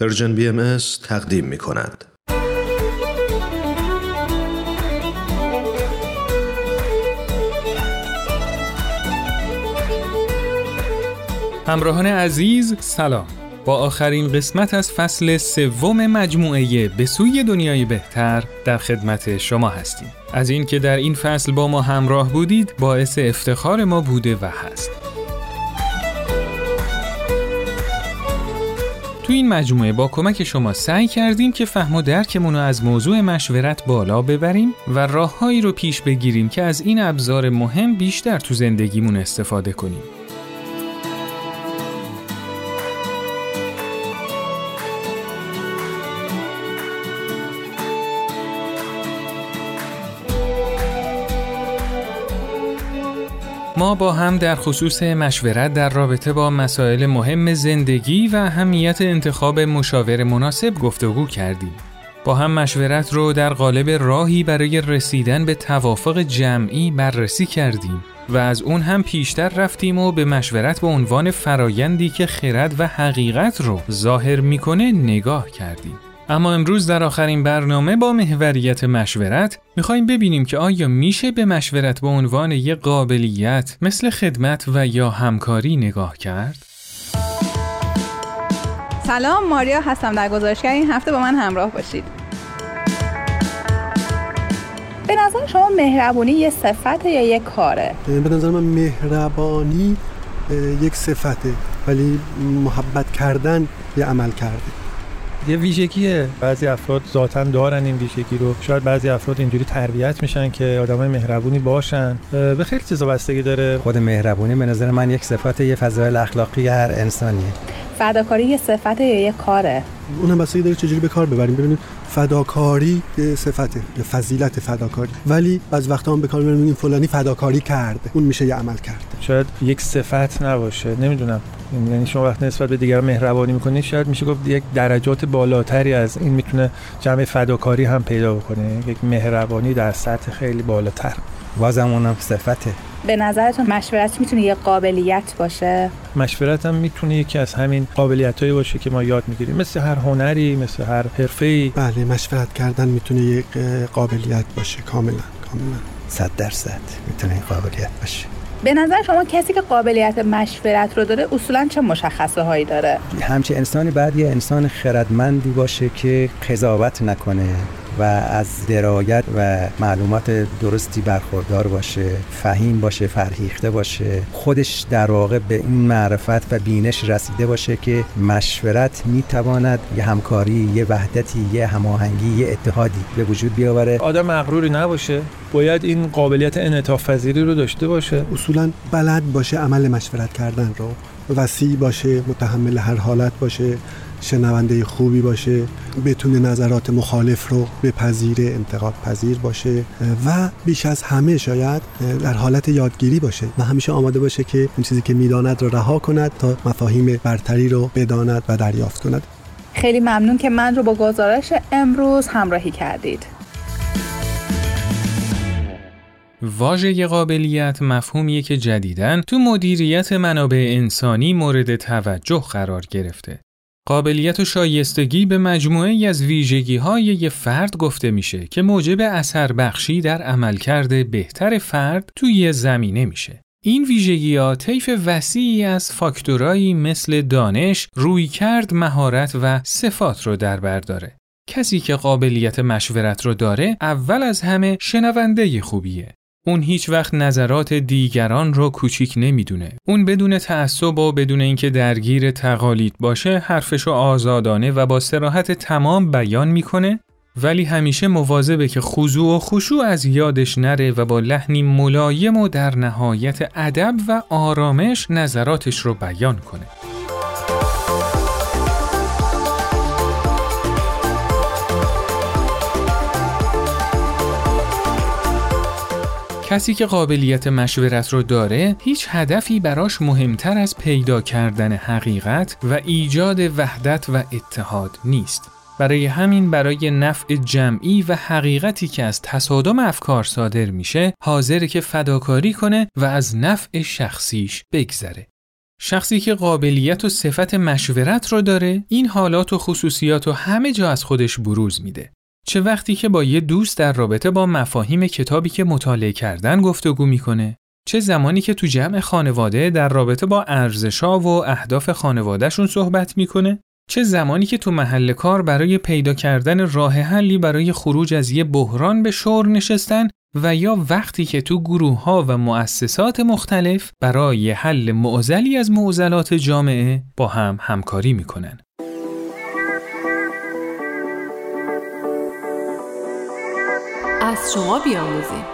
Persian BM تقدیم می کند. همراهان عزیز سلام. با آخرین قسمت از فصل سوم مجموعه به سوی دنیای بهتر در خدمت شما هستیم. از اینکه در این فصل با ما همراه بودید باعث افتخار ما بوده و هست. تو این مجموعه با کمک شما سعی کردیم که فهم و درکمون رو از موضوع مشورت بالا ببریم و راههایی رو پیش بگیریم که از این ابزار مهم بیشتر تو زندگیمون استفاده کنیم. ما با هم در خصوص مشورت در رابطه با مسائل مهم زندگی و اهمیت انتخاب مشاور مناسب گفتگو کردیم. با هم مشورت رو در قالب راهی برای رسیدن به توافق جمعی بررسی کردیم و از اون هم پیشتر رفتیم و به مشورت به عنوان فرایندی که خرد و حقیقت رو ظاهر می‌کنه نگاه کردیم. اما امروز در آخرین برنامه با محوریت مشورت می‌خوایم ببینیم که آیا میشه به مشورت به عنوان یک قابلیت مثل خدمت و یا همکاری نگاه کرد؟ سلام ماریا هستم در گزارشگر این هفته با من همراه باشید به نظر شما مهربونی یه صفت یا یک کاره؟ به نظر من مهربانی یک صفته ولی محبت کردن یه عمل کرده یه ویژگیه. بعضی افراد ذاتا دارن این ویژگی رو. شاید بعضی افراد اینجوری تربیت میشن که آدمای مهربونی باشن. به خیلی چیزا بستگی داره. خود مهربونی به نظر من یک صفت یه فضایل اخلاقی هر انسانیه. فداکاری یه صفت یا یه کاره. اون بستگی داره چجوری به کار ببریم. ببینید فداکاری یه صفته یه فضیلت فداکاری. ولی از وقتا هم به کار می‌بریم فلانی فداکاری کرد اون میشه یه عمل کرد شاید یک صفت نباشه. نمی‌دونم. یعنی شما وقت نسبت به دیگر مهربانی می‌کنید شاید میشه گفت یک درجات بالاتری از این می‌تونه جمع فداکاری هم پیدا بکنه. یک مهربانی در سطح خیلی بالاتر. بازم اونم صفته. به نظرتون مشورت می‌تونه یه قابلیت باشه؟ مشورت هم می‌تونه یکی از همین قابلیت هایی باشه که ما یاد می‌گیریم. مثل هر هنری مثل هر حرفه بله مشورت کردن می‌تونه یک قابلیت باشه کاملا کاملا. صد درصد می‌تونه این قابلیت باشه. به نظر شما کسی که قابلیت مشورت رو داره اصولا چه مشخصه هایی داره؟ همچه انسانی بعد یه انسان خردمندی باشه که قضاوت نکنه. و از درایت و معلومات درستی برخوردار باشه فهیم باشه فرهیخته باشه. خودش در واقع به این معرفت و بینش رسیده باشه که مشورت می‌تواند یه همکاری یه وحدتی یه هماهنگی یه اتحادی به وجود بیاوره. آدم مغروری نباشه. باید این قابلیت انعطاف پذیری رو داشته باشه. اصولا بلد باشه عمل مشورت کردن رو. وسیع باشه متحمل هر حالت باشه. شنونده خوبی باشه بتونه نظرات مخالف رو بپذیره انتقاد پذیر باشه و بیش از همه شاید در حالت یادگیری باشه و همیشه آماده باشه که اون چیزی که می‌داند رو رها کند تا مفاهیم برتری رو بداند و دریافت کند خیلی ممنون که من رو با گزارش امروز همراهی کردید واژه قابلیت مفهومیه که جدیدن تو مدیریت منابع انسانی مورد توجه قرار گرفته. قابلیت و شایستگی به مجموعه از ویژگی های یه فرد گفته میشه که موجب اثر بخشی در عملکرد بهتر فرد توی یه زمینه میشه. این ویژگی ها طیف وسیعی از فاکتورایی مثل دانش، رویکرد، مهارت و صفات رو در بر داره. کسی که قابلیت مشورت رو داره اول از همه شنونده خوبیه. اون هیچ وقت نظرات دیگران رو کوچیک نمی‌دونه. اون بدون تعصب و بدون اینکه درگیر تقالید باشه حرفشو آزادانه و با سراحت تمام بیان می‌کنه ولی همیشه مواظبه که خضوع و خشوع از یادش نره و با لحنی ملایم و در نهایت ادب و آرامش نظراتش رو بیان کنه. کسی که قابلیت مشورت رو داره هیچ هدفی براش مهمتر از پیدا کردن حقیقت و ایجاد وحدت و اتحاد نیست. برای همین برای نفع جمعی و حقیقتی که از تصادم افکار صادر میشه حاضر که فداکاری کنه و از نفع شخصیش بگذره. شخصی که قابلیت و صفت مشورت رو داره این حالات و خصوصیات و همه جا از خودش بروز میده. چه وقتی که با یه دوست در رابطه با مفاهیم کتابی که مطالعه کردن گفتگو می‌کنه چه زمانی که تو جمع خانواده در رابطه با ارزشا و اهداف خانوادهشون صحبت می‌کنه چه زمانی که تو محل کار برای پیدا کردن راه حلی برای خروج از یه بحران به شور نشستن و یا وقتی که تو گروه ها و مؤسسات مختلف برای حل معزلی از معضلات جامعه با هم همکاری می‌کنن. از شما بیاموزیم.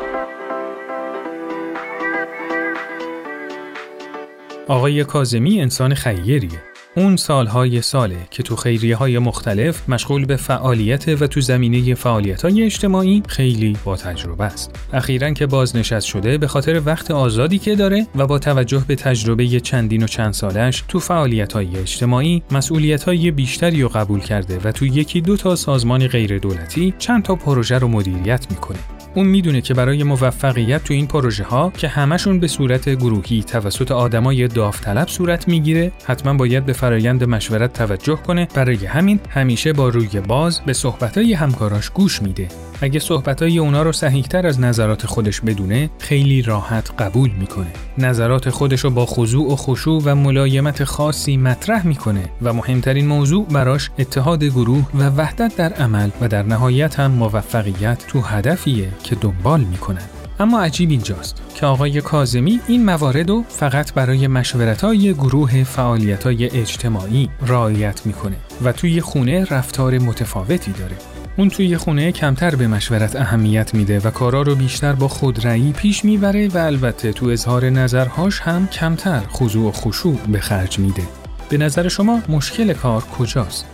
آقای کازمی انسان خیریه. اون سالهای ساله که تو خیریه های مختلف مشغول به فعالیت و تو زمینه فعالیت های اجتماعی خیلی با تجربه است. اخیرا که بازنشست شده به خاطر وقت آزادی که داره و با توجه به تجربه چندین و چند سالش تو فعالیت های اجتماعی مسئولیت های بیشتری رو قبول کرده و تو یکی دو تا سازمان غیر دولتی چند تا پروژه رو مدیریت می‌کنه. اون می‌دونه که برای موفقیت تو این پروژه ها که همشون به صورت گروهی توسط آدمای داوطلب صورت می‌گیره حتما باید به فرایند مشورت توجه کنه. برای همین همیشه با روی باز به صحبتای همکاراش گوش میده. اگه صحبتای اونا رو صحیحتر از نظرات خودش بدونه خیلی راحت قبول می‌کنه. نظرات خودش رو با خضوع و خشوع و ملایمت خاصی مطرح می‌کنه و مهمترین موضوع براش اتحاد گروه و وحدت در عمل و در نهایت هم موفقیت تو هدفیه که دنبال می‌کنن. اما عجیب اینجاست که آقای کازمی این موارد رو فقط برای مشورت های گروه فعالیت های اجتماعی رعایت می‌کنه و توی خونه رفتار متفاوتی داره. اون توی خونه کمتر به مشورت اهمیت میده و کارا رو بیشتر با خودرایی پیش می‌بره و البته تو اظهار نظرهاش هم کمتر خضوع و خشوع به خرج میده. به نظر شما مشکل کار کجاست؟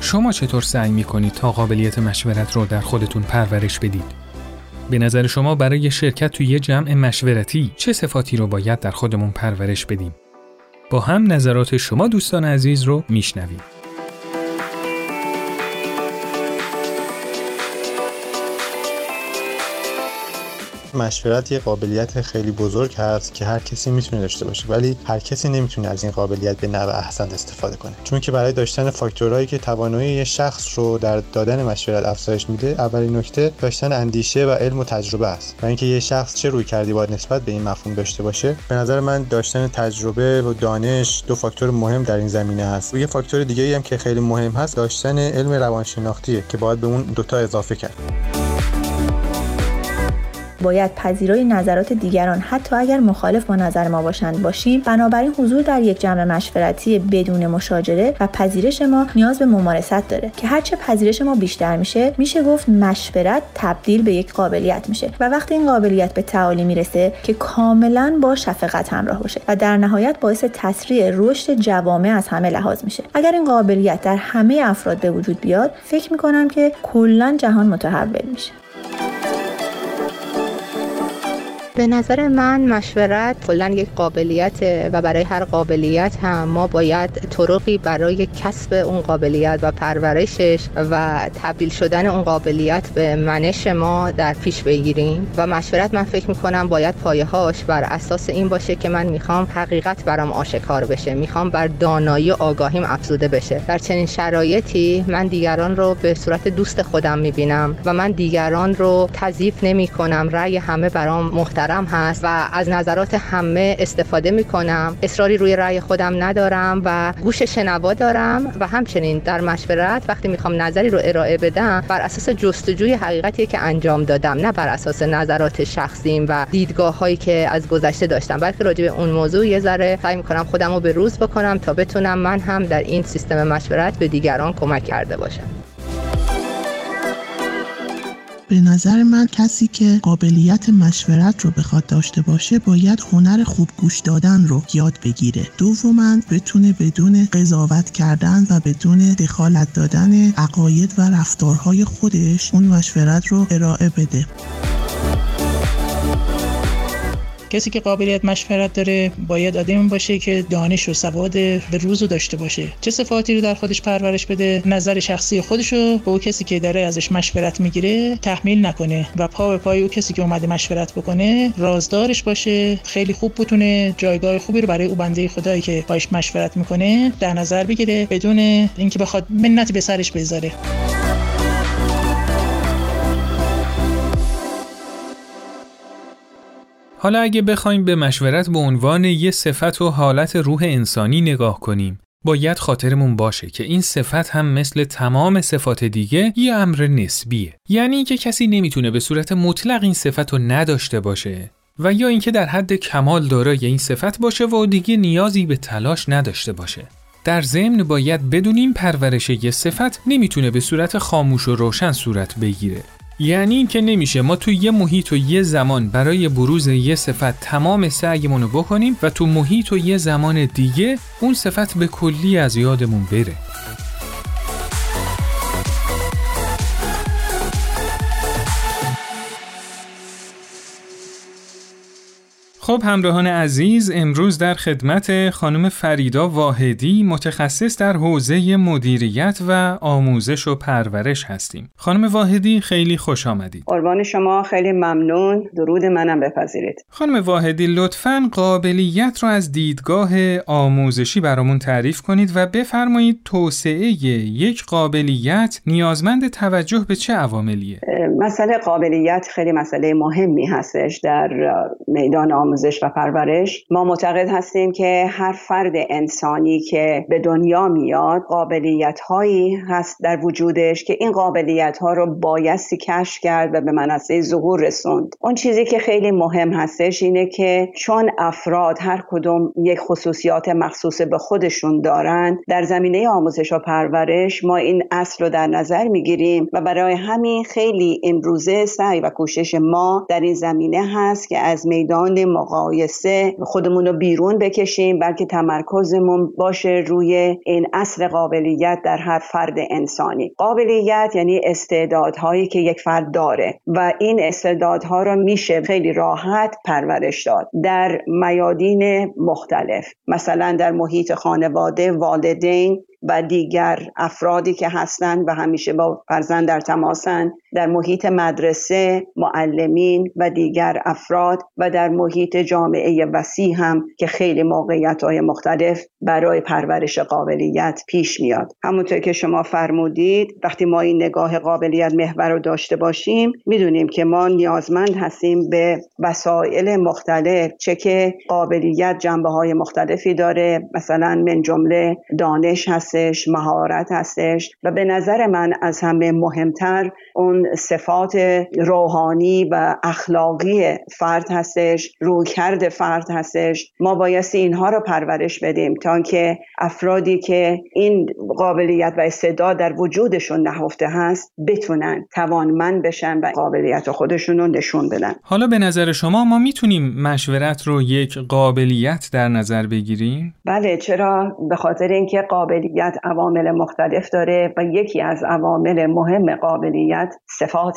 شما چطور سعی می‌کنید تا قابلیت مشورت رو در خودتون پرورش بدید؟ به نظر شما برای شرکت توی یه جمع مشورتی چه صفاتی رو باید در خودمون پرورش بدیم؟ با هم نظرات شما دوستان عزیز رو میشنویم. مشورت یه قابلیت خیلی بزرگ هست که هر کسی می‌تونه داشته باشه ولی هر کسی نمی‌تونه از این قابلیت به نوع احسن استفاده کنه. چون که برای داشتن فاکتورهایی که توانایی یه شخص رو در دادن مشورت افزایش میده اولین نکته داشتن اندیشه و علم و تجربه است. و اینکه یه شخص چه روی کردی باید نسبت به این مفهوم داشته باشه به نظر من داشتن تجربه و دانش دو فاکتور مهم در این زمینه هست. و یه فاکتور دیگه هم که خیلی مهم هست داشتن علم روانشناختیه که باید به اون دوتا اضافه کرد. باید پذیرای نظرات دیگران. حتی اگر مخالف با نظر ما باشند باشیم. بنابراین حضور در یک جمع مشورتی بدون مشاجره و پذیرش ما نیاز به ممارست داره. که هرچه پذیرش ما بیشتر میشه میشه گفت مشورت تبدیل به یک قابلیت میشه. و وقتی این قابلیت به تعالی می‌رسه که کاملا با شفقت همراه باشه و در نهایت باعث تسریع رشد جوامع از همه لحاظ میشه. اگر این قابلیت در همه افراد به وجود بیاد فکر می‌کنم که کلا جهان متحول میشه. به نظر من مشورت کلا یک قابلیت و برای هر قابلیت هم ما باید طرقی برای کسب اون قابلیت و پرورشش و تبدیل شدن اون قابلیت به منش ما در پیش بگیریم. و مشورت من فکر می‌کنم باید پایه هاش بر اساس این باشه که من می‌خوام حقیقت برام آشکار بشه. می‌خوام بر دانایی و آگاهیم افزوده بشه. در چنین شرایطی من دیگران رو به صورت دوست خودم می‌بینم و من دیگران رو تضیف نمی کنم رأی همه برام محترم هست و از نظرات همه استفاده می کنم اصراری روی رأی خودم ندارم و گوش شنوا دارم و همچنین در مشورت وقتی می‌خوام نظری رو ارائه بدم بر اساس جستجوی حقیقتی که انجام دادم نه بر اساس نظرات شخصیم و دیدگاه هایی که از گذشته داشتم. بلکه راجع به اون موضوع یه ذره سعی می‌کنم خودم رو به روز بکنم تا بتونم من هم در این سیستم مشورت به دیگران کمک کرده باشم. به نظر من کسی که قابلیت مشورت رو بخواد داشته باشه باید هنر خوب گوش دادن رو یاد بگیره. دوما بتونه بدون قضاوت کردن و بدون دخالت دادن عقاید و رفتارهای خودش اون مشورت رو ارائه بده. کسی که قابلیت مشورت داره باید آدمی باشه که دانش و سواد به روزو داشته باشه. چه صفاتی رو در خودش پرورش بده نظر شخصی خودش رو به او کسی که داره ازش مشورت می‌گیره تحمیل نکنه و پا به پای او کسی که اومده مشورت بکنه رازدارش باشه. خیلی خوب بتونه جایگاه خوبی رو برای او بنده خدایی که باش مشورت می‌کنه در نظر بگیره بدون اینکه بخواد منتی به سرش بذاره حالا اگه بخوایم به مشورت به عنوان یه صفت و حالت روح انسانی نگاه کنیم باید خاطرمون باشه که این صفت هم مثل تمام صفات دیگه یه امر نسبیه. یعنی اینکه کسی نمی‌تونه به صورت مطلق این صفت رو نداشته باشه و یا اینکه در حد کمال دارای این صفت باشه و دیگه نیازی به تلاش نداشته باشه. در ضمن باید بدونیم پرورش یه صفت نمی‌تونه به صورت خاموش و روشن صورت بگیره. یعنی اینکه نمیشه. ما تو یه محیط و یه زمان برای بروز یه صفت تمام سعیمون رو بکنیم و تو محیط و یه زمان دیگه اون صفت به کلی از یادمون بره. خب همراهان عزیز امروز در خدمت خانم فریدا واحدی متخصص در حوزه مدیریت و آموزش و پرورش هستیم. خانم واحدی خیلی خوش آمدید. قربان شما خیلی ممنون. درود منم بپذیرید. خانم واحدی لطفا قابلیت رو از دیدگاه آموزشی برامون تعریف کنید و بفرمایید توسعه یک قابلیت نیازمند توجه به چه عواملیه؟ مسئله قابلیت خیلی مسئله مهمی هستش در میدان آموزش آموزش و پرورش ما معتقد هستیم که هر فرد انسانی که به دنیا میاد قابلیت هایی هست در وجودش که این قابلیت ها رو بایستی کشف کرد و به منصه ظهور رسوند. اون چیزی که خیلی مهم هستش اینه که چون افراد هر کدوم یک خصوصیات مخصوص به خودشون دارن در زمینه آموزش و پرورش ما این اصل رو در نظر می‌گیریم و برای همین خیلی امروزه سعی و کوشش ما در این زمینه هست که از میدان مقایسه خودمون رو بیرون بکشیم بلکه تمرکزمون باشه روی این اصل قابلیت در هر فرد انسانی. قابلیت یعنی استعدادهایی که یک فرد داره و این استعدادها رو میشه خیلی راحت پرورش داد در میادین مختلف. مثلا در محیط خانواده والدین و دیگر افرادی که هستند و همیشه با فرزند در تماسن در محیط مدرسه معلمین و دیگر افراد و در محیط جامعه وسیع هم که خیلی موقعیت های مختلف برای پرورش قابلیت پیش میاد. همونطور که شما فرمودید وقتی ما این نگاه قابلیت محور رو داشته باشیم می‌دونیم که ما نیازمند هستیم به وسایل مختلف چه که قابلیت جنبه های مختلفی داره. مثلا من جمله دانش هست هستش مهارت هستش و به نظر من از همه مهمتر اون صفات روحانی و اخلاقی فرد هستش رویکرد فرد هستش. ما بایستی اینها رو پرورش بدیم تا که افرادی که این قابلیت و استعداد در وجودشون نهفته هست بتونن توانمند بشن و قابلیت خودشون رو نشون بدن. حالا به نظر شما ما می‌تونیم مشورت رو یک قابلیت در نظر بگیریم؟ بله چرا؟ به خاطر اینکه قابلیت قابلیت عوامل مختلف داره و یکی از عوامل مهم قابلیت صفات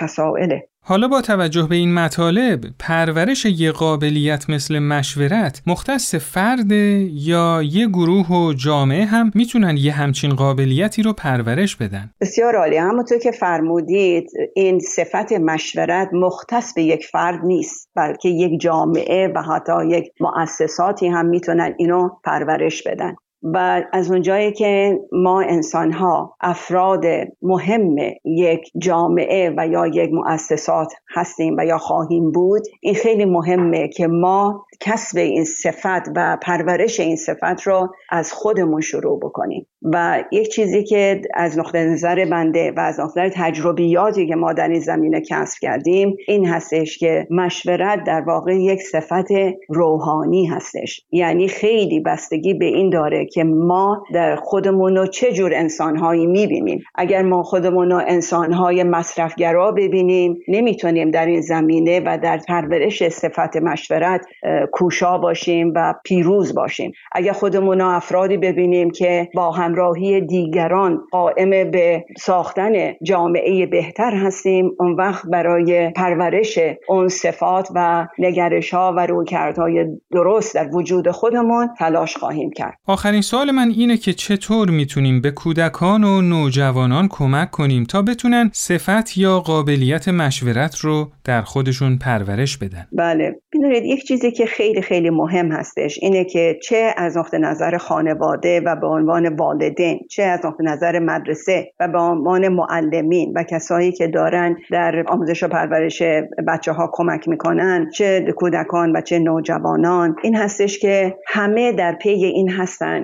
خصائله حالا با توجه به این مطالب پرورش یه قابلیت مثل مشورت مختص فرد یا یه گروه و جامعه هم می‌تونن یه همچین قابلیتی رو پرورش بدن؟ بسیار عالی. همونطور که فرمودید این صفت مشورت مختص به یک فرد نیست بلکه یک جامعه و حتی یک مؤسساتی هم می‌تونن اینو پرورش بدن. و از اونجایی که ما انسان ها افراد مهم یک جامعه و یا یک مؤسسات هستیم و یا خواهیم بود این خیلی مهمه که ما کسب این صفت و پرورش این صفت رو از خودمون شروع بکنیم. و یک چیزی که از نقطه نظر بنده و از نقطه تجربیاتی که ما در این زمینه کسب کردیم این هستش که مشورت در واقع یک صفت روحانی هستش. یعنی خیلی بستگی به این داره که ما در خودمون رو چه جور انسانهایی می‌بینیم. اگر ما خودمون رو انسانهای مصرفگرا ببینیم نمی‌تونیم در این زمینه و در پرورش صفت مشورت کوشا باشیم و پیروز باشیم. اگر خودمون رو افرادی ببینیم که با همراهی دیگران قائم به ساختن جامعه بهتر هستیم اون وقت برای پرورش اون صفات و نگرش ها و رویکردهای درست در وجود خودمون تلاش خواهیم کرد. آخرین سوال من اینه که چطور می‌تونیم به کودکان و نوجوانان کمک کنیم تا بتونن صفت یا قابلیت مشورت رو در خودشون پرورش بدن؟ بله. ببینید یک چیزی که خیلی خیلی مهم هستش اینه که چه از نقطه نظر خانواده و به عنوان والدین چه از نقطه نظر مدرسه و به عنوان معلمین و کسایی که دارن در آموزش و پرورش بچه ها کمک می‌کنن چه کودکان و چه نوجوانان این هستش که همه در پی این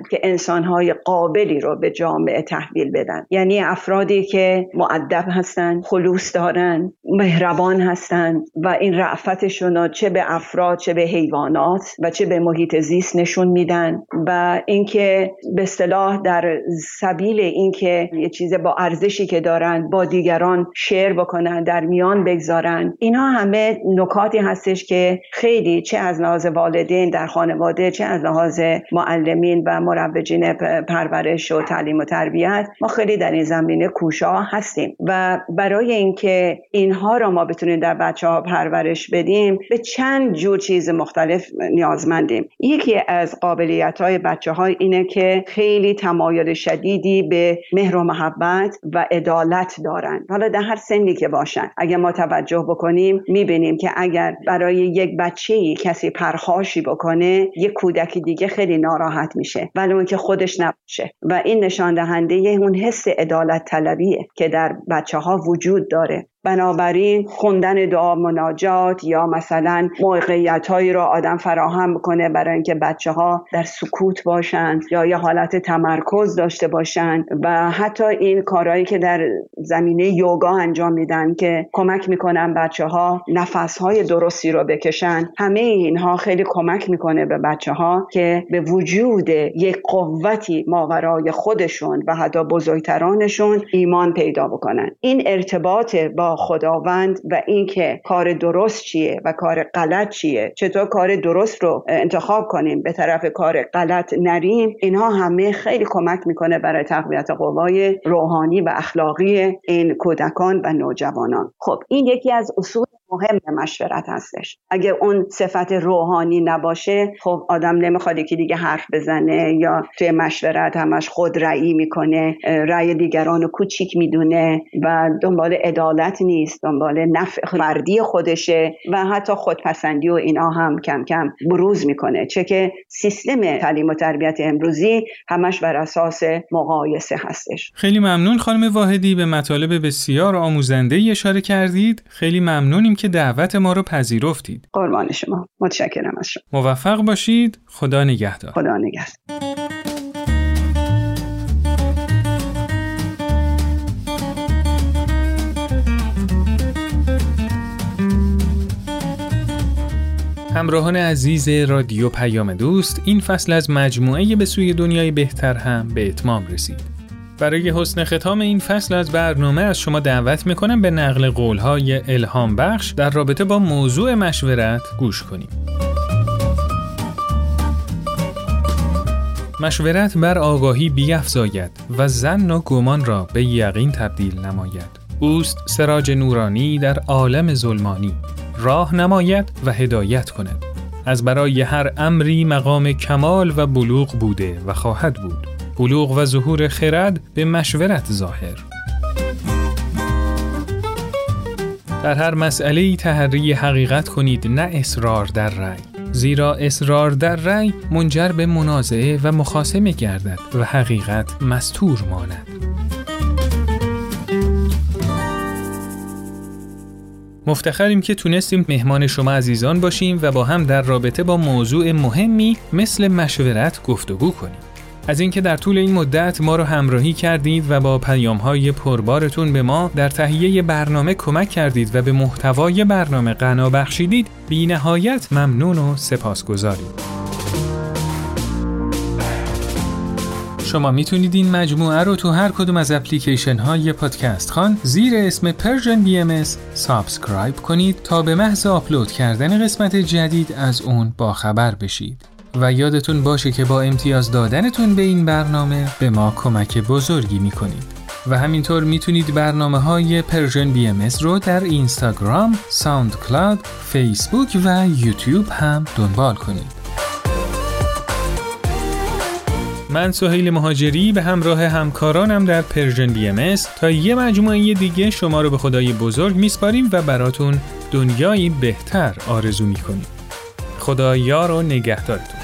هستند که انسانهای قابلی رو به جامعه تحویل بدن. یعنی افرادی که معدب هستن خلوص دارن مهربان هستن و این رعفتشون چه به افراد چه به حیوانات و چه به محیط زیست نشون میدن و اینکه به اصطلاح در سبیل اینکه یه چیز با ارزشی که دارن با دیگران شیر بکنن در میان بگذارن اینا همه نکاتی هستش که خیلی چه از لحاظ والدین در خانواده چه از لحاظ معلمین و مروجین پرورش و تعلیم و تربیت ما خیلی در این زمینه کوشا هستیم و برای اینکه اینها را ما بتونیم در بچه ها پرورش بدیم به چند جور چیز مختلف نیازمندیم. یکی از قابلیت های بچه های اینه که خیلی تمایل شدیدی به مهر و محبت و عدالت دارن. حالا در هر سنی که باشن اگر ما توجه بکنیم می‌بینیم که اگر برای یک بچه کسی پرخاشی بکنه یک کودک دیگه خیلی ناراحت میشه ولی اون که خودش نباشه. و این نشان دهنده اون حس عدالت طلبیه که در بچه ها وجود داره. بنابراین خوندن دعا مناجات یا مثلا موقعیت هایی را آدم فراهم کنه برای اینکه بچه ها در سکوت باشند یا یه حالت تمرکز داشته باشند و حتی این کارهایی که در زمینه یوگا انجام میدن که کمک می‌کنن بچه ها نفس های درستی رو بکشن همه اینها خیلی کمک می‌کنه به بچه ها که به وجود یک قوتی ماورای خودشون و حتی بزرگترانشون ایمان پیدا بکنن. این ارتباط با خداوند و اینکه کار درست چیه و کار غلط چیه چطور کار درست رو انتخاب کنیم به طرف کار غلط نریم اینها همه خیلی کمک می‌کنه برای تقویت قوای روحانی و اخلاقی این کودکان و نوجوانان. خب این یکی از اصول مهم مشورت هستش. اگه اون صفت روحانی نباشه خب آدم نمی‌خواد که دیگه حرف بزنه یا توی مشورت همش خود رأی می‌کنه رأی دیگران رو کوچیک می‌دونه و دنبال عدالت نیست دنبال نفع فردی خودشه و حتی خودپسندی و اینا هم کم کم بروز می‌کنه. چه که سیستم تعلیم و تربیت امروزی همش بر اساس مقایسه هستش. خیلی ممنون خانم واحدی به مطالب بسیار آموزنده اشاره کردید. خیلی ممنونیم که دعوت ما رو پذیرفتید. قربان شما. متشکرم از شما. موفق باشید. خدا نگهدار. خدا نگهدار. همراهان عزیز رادیو پیام دوست این فصل از مجموعه به سوی دنیای بهتر هم به اتمام رسید. برای حسن ختام این فصل از برنامه از شما دعوت می‌کنم به نقل قولهای الهام بخش در رابطه با موضوع مشورت گوش کنیم. مشورت بر آگاهی بیافزاید و زن و گمان را به یقین تبدیل نماید. اوست سراج نورانی در عالم ظلمانی راه نماید و هدایت کند. از برای هر امری مقام کمال و بلوغ بوده و خواهد بود. بلوغ و ظهور خرد به مشورت ظاهر. در هر مسئله تحری حقیقت کنید نه اصرار در رأی. زیرا اصرار در رأی منجر به منازعه و مخاسمه گردد و حقیقت مستور ماند. مفتخریم که تونستیم مهمان شما عزیزان باشیم و با هم در رابطه با موضوع مهمی مثل مشورت گفتگو کنیم. از اینکه در طول این مدت ما رو همراهی کردید و با های پربارتون به ما در تهیه برنامه کمک کردید و به محتوای برنامه غنا بخشیدید بی نهایت ممنون و سپاسگزاریم. شما می‌تونید این مجموعه رو تو هر کدوم از اپلیکیشن های پادکست خان زیر اسم BM subscribe کنید تا به محض آپلود کردن قسمت جدید از اون باخبر بشید. و یادتون باشه که با امتیاز دادنتون به این برنامه به ما کمک بزرگی می‌کنید. و همینطور می‌تونید برنامه های Persian BM رو در اینستاگرام، SoundCloud، فیسبوک و یوتیوب هم دنبال کنید. من سهیل مهاجری به همراه همکارانم در Persian BM تا یه مجموعه دیگه شما رو به خدای بزرگ میسپاریم و براتون دنیایی بهتر آرزو می‌کنیم. خدا یار و نگهدارتون.